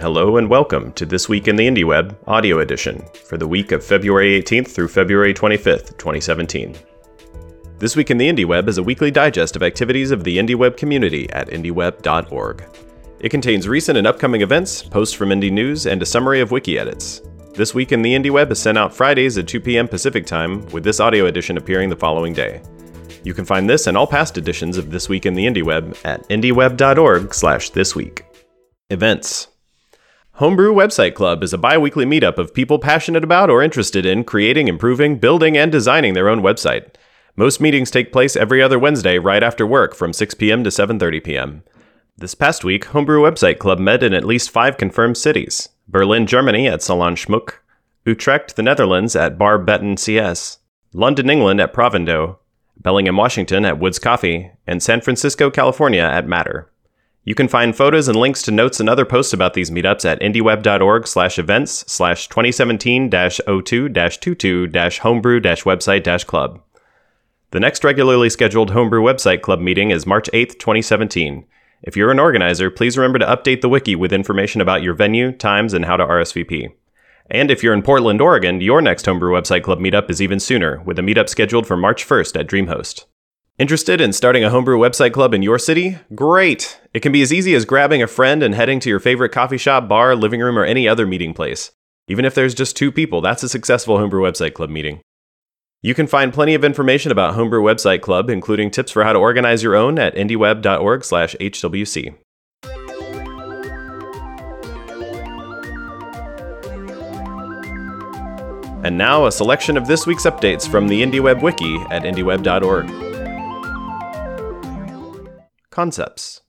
Hello and welcome to This Week in the IndieWeb audio edition for the week of February 18th through February 25th, 2017. This Week in the IndieWeb is a weekly digest of activities of the IndieWeb community at indieweb.org. It contains recent and upcoming events, posts from Indie News, and a summary of wiki edits. This Week in the IndieWeb is sent out Fridays at 2 p.m. Pacific Time, with this audio edition appearing the following day. You can find this and all past editions of This Week in the IndieWeb at indieweb.org slash thisweek. Events Homebrew Website Club is a bi weekly meetup of people passionate about or interested in creating, improving, building, and designing their own website. Most meetings take place every other Wednesday right after work from 6 p.m. to 7:30 p.m. This past week, Homebrew Website Club met in at least five confirmed cities Berlin, Germany at Salon Schmuck, Utrecht, the Netherlands at Bar Beton CS, London, England at Provendo, Bellingham, Washington at Woods Coffee, and San Francisco, California at Matter. You can find photos and links to notes and other posts about these meetups at indieweb.org slash events slash 2017-02-22 homebrew website club. The next regularly scheduled Homebrew Website Club meeting is March 8th, 2017. If you're an organizer, please remember to update the wiki with information about your venue, times, and how to RSVP. And if you're in Portland, Oregon, your next Homebrew Website Club meetup is even sooner, with a meetup scheduled for March 1st at DreamHost. Interested in starting a homebrew website club in your city? Great! It can be as easy as grabbing a friend and heading to your favorite coffee shop, bar, living room, or any other meeting place. Even if there's just two people, that's a successful homebrew website club meeting. You can find plenty of information about Homebrew Website Club, including tips for how to organize your own at indieweb.org/hwc. And now a selection of this week's updates from the IndieWeb wiki at indieweb.org. Concepts.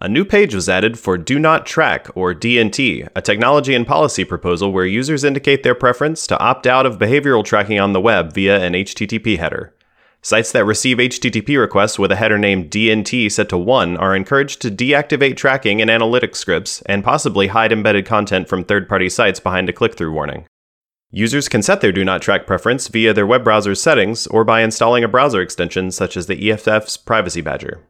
A new page was added for Do Not Track, or DNT, a technology and policy proposal where users indicate their preference to opt out of behavioral tracking on the web via an HTTP header. Sites that receive HTTP requests with a header named DNT set to 1 are encouraged to deactivate tracking and analytics scripts and possibly hide embedded content from third party sites behind a click through warning. Users can set their Do Not Track preference via their web browser's settings or by installing a browser extension such as the EFF's Privacy Badger.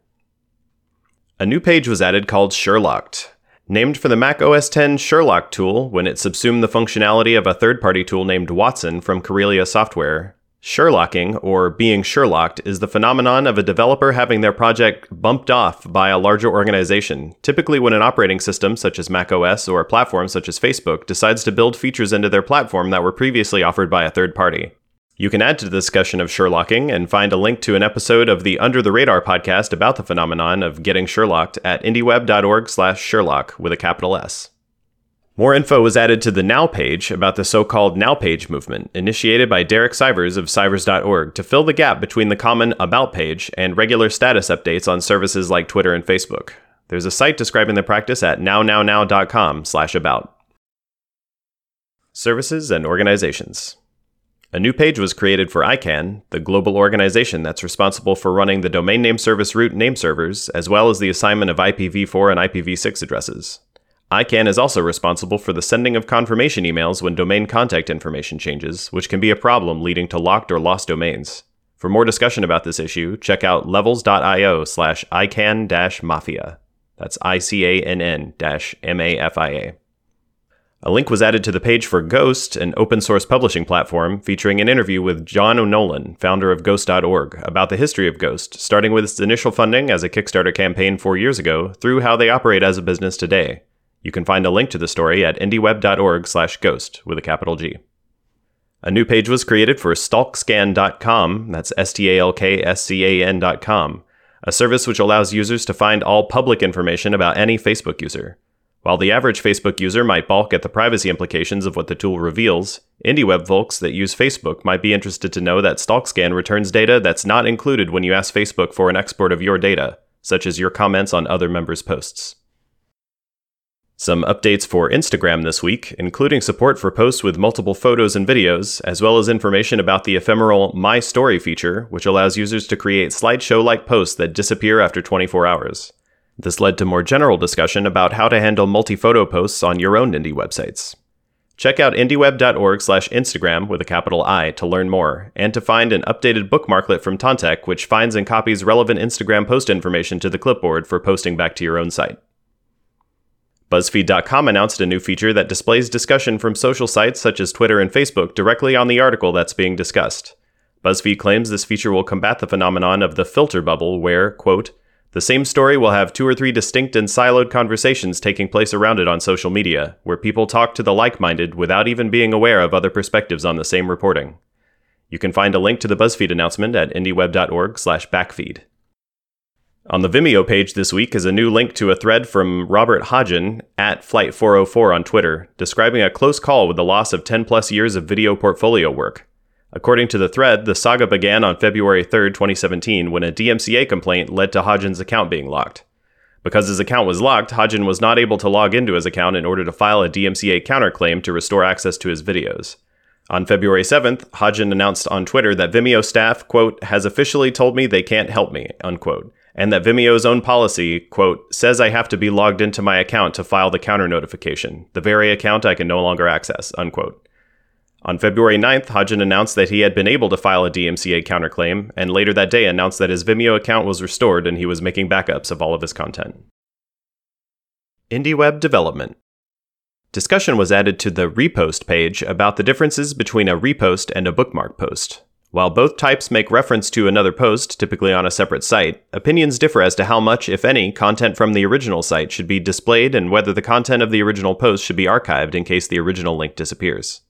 A new page was added called Sherlocked. Named for the Mac OS X Sherlock tool when it subsumed the functionality of a third party tool named Watson from Karelia Software, Sherlocking, or being Sherlocked, is the phenomenon of a developer having their project bumped off by a larger organization, typically when an operating system such as Mac OS or a platform such as Facebook decides to build features into their platform that were previously offered by a third party. You can add to the discussion of Sherlocking and find a link to an episode of the Under the Radar podcast about the phenomenon of getting Sherlocked at indieweb.org slash Sherlock with a capital S. More info was added to the Now page about the so-called Now page movement, initiated by Derek Sivers of Sivers.org to fill the gap between the common About page and regular status updates on services like Twitter and Facebook. There's a site describing the practice at nownownowcom slash about. Services and organizations. A new page was created for ICANN, the global organization that's responsible for running the domain name service root name servers, as well as the assignment of IPv4 and IPv6 addresses. ICANN is also responsible for the sending of confirmation emails when domain contact information changes, which can be a problem leading to locked or lost domains. For more discussion about this issue, check out levels.io slash ICANN-mafia. That's I-C-A-N-N-M-A-F-I-A. A link was added to the page for Ghost, an open source publishing platform, featuring an interview with John O'Nolan, founder of Ghost.org, about the history of Ghost, starting with its initial funding as a Kickstarter campaign four years ago through how they operate as a business today. You can find a link to the story at indieweb.org slash ghost with a capital G. A new page was created for stalkscan.com, that's S-T-A-L-K-S-C-A-N.com, a service which allows users to find all public information about any Facebook user. While the average Facebook user might balk at the privacy implications of what the tool reveals, IndieWeb folks that use Facebook might be interested to know that StalkScan returns data that's not included when you ask Facebook for an export of your data, such as your comments on other members' posts. Some updates for Instagram this week, including support for posts with multiple photos and videos, as well as information about the ephemeral My Story feature, which allows users to create slideshow like posts that disappear after 24 hours. This led to more general discussion about how to handle multi-photo posts on your own indie websites. Check out indieweb.org/instagram with a capital I to learn more and to find an updated bookmarklet from Tantek which finds and copies relevant Instagram post information to the clipboard for posting back to your own site. BuzzFeed.com announced a new feature that displays discussion from social sites such as Twitter and Facebook directly on the article that's being discussed. BuzzFeed claims this feature will combat the phenomenon of the filter bubble, where, quote, the same story will have two or three distinct and siloed conversations taking place around it on social media, where people talk to the like minded without even being aware of other perspectives on the same reporting. You can find a link to the BuzzFeed announcement at indieweb.org/slash backfeed. On the Vimeo page this week is a new link to a thread from Robert Hodgin at Flight404 on Twitter, describing a close call with the loss of 10 plus years of video portfolio work. According to the thread, the saga began on February 3, 2017, when a DMCA complaint led to Hodgin's account being locked. Because his account was locked, Hodgin was not able to log into his account in order to file a DMCA counterclaim to restore access to his videos. On February 7th, Hodgin announced on Twitter that Vimeo staff, quote, has officially told me they can't help me, unquote, and that Vimeo's own policy, quote, says I have to be logged into my account to file the counter notification, the very account I can no longer access, unquote. On February 9th, Hodgin announced that he had been able to file a DMCA counterclaim, and later that day announced that his Vimeo account was restored and he was making backups of all of his content. IndieWeb Development Discussion was added to the repost page about the differences between a repost and a bookmark post. While both types make reference to another post, typically on a separate site, opinions differ as to how much, if any, content from the original site should be displayed and whether the content of the original post should be archived in case the original link disappears.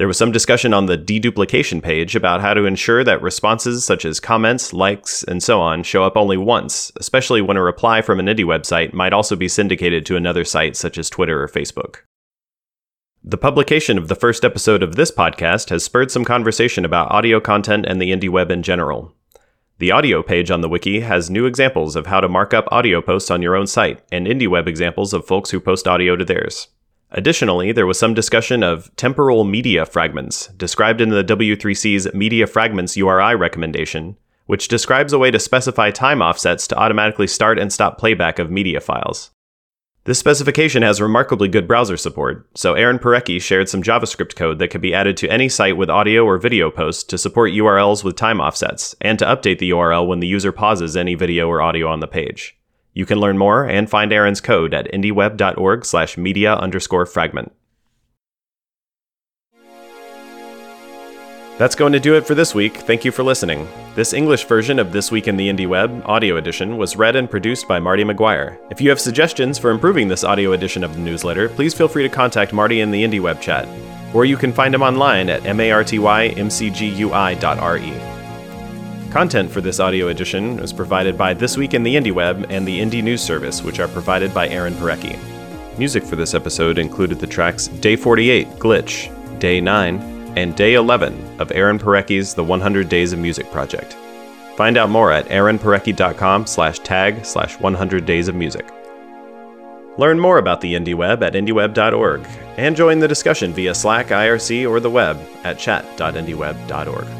There was some discussion on the deduplication page about how to ensure that responses such as comments, likes, and so on show up only once, especially when a reply from an indie website might also be syndicated to another site such as Twitter or Facebook. The publication of the first episode of this podcast has spurred some conversation about audio content and the indie web in general. The audio page on the wiki has new examples of how to mark up audio posts on your own site, and indie web examples of folks who post audio to theirs. Additionally, there was some discussion of temporal media fragments, described in the W3C's Media Fragments URI recommendation, which describes a way to specify time offsets to automatically start and stop playback of media files. This specification has remarkably good browser support, so Aaron Parecki shared some JavaScript code that could be added to any site with audio or video posts to support URLs with time offsets, and to update the URL when the user pauses any video or audio on the page. You can learn more and find Aaron's code at indieweb.org slash media underscore fragment. That's going to do it for this week. Thank you for listening. This English version of This Week in the Indie Web, audio edition, was read and produced by Marty McGuire. If you have suggestions for improving this audio edition of the newsletter, please feel free to contact Marty in the Indie Web chat, or you can find him online at martymcgui.re. Content for this audio edition was provided by This Week in the Indie Web and the Indie News Service, which are provided by Aaron Parecki. Music for this episode included the tracks Day 48, Glitch, Day 9, and Day 11 of Aaron Parecki's The 100 Days of Music Project. Find out more at aaronparecki.com slash tag slash 100 days of music. Learn more about the IndieWeb at indieweb.org and join the discussion via Slack, IRC, or the web at chat.indieweb.org.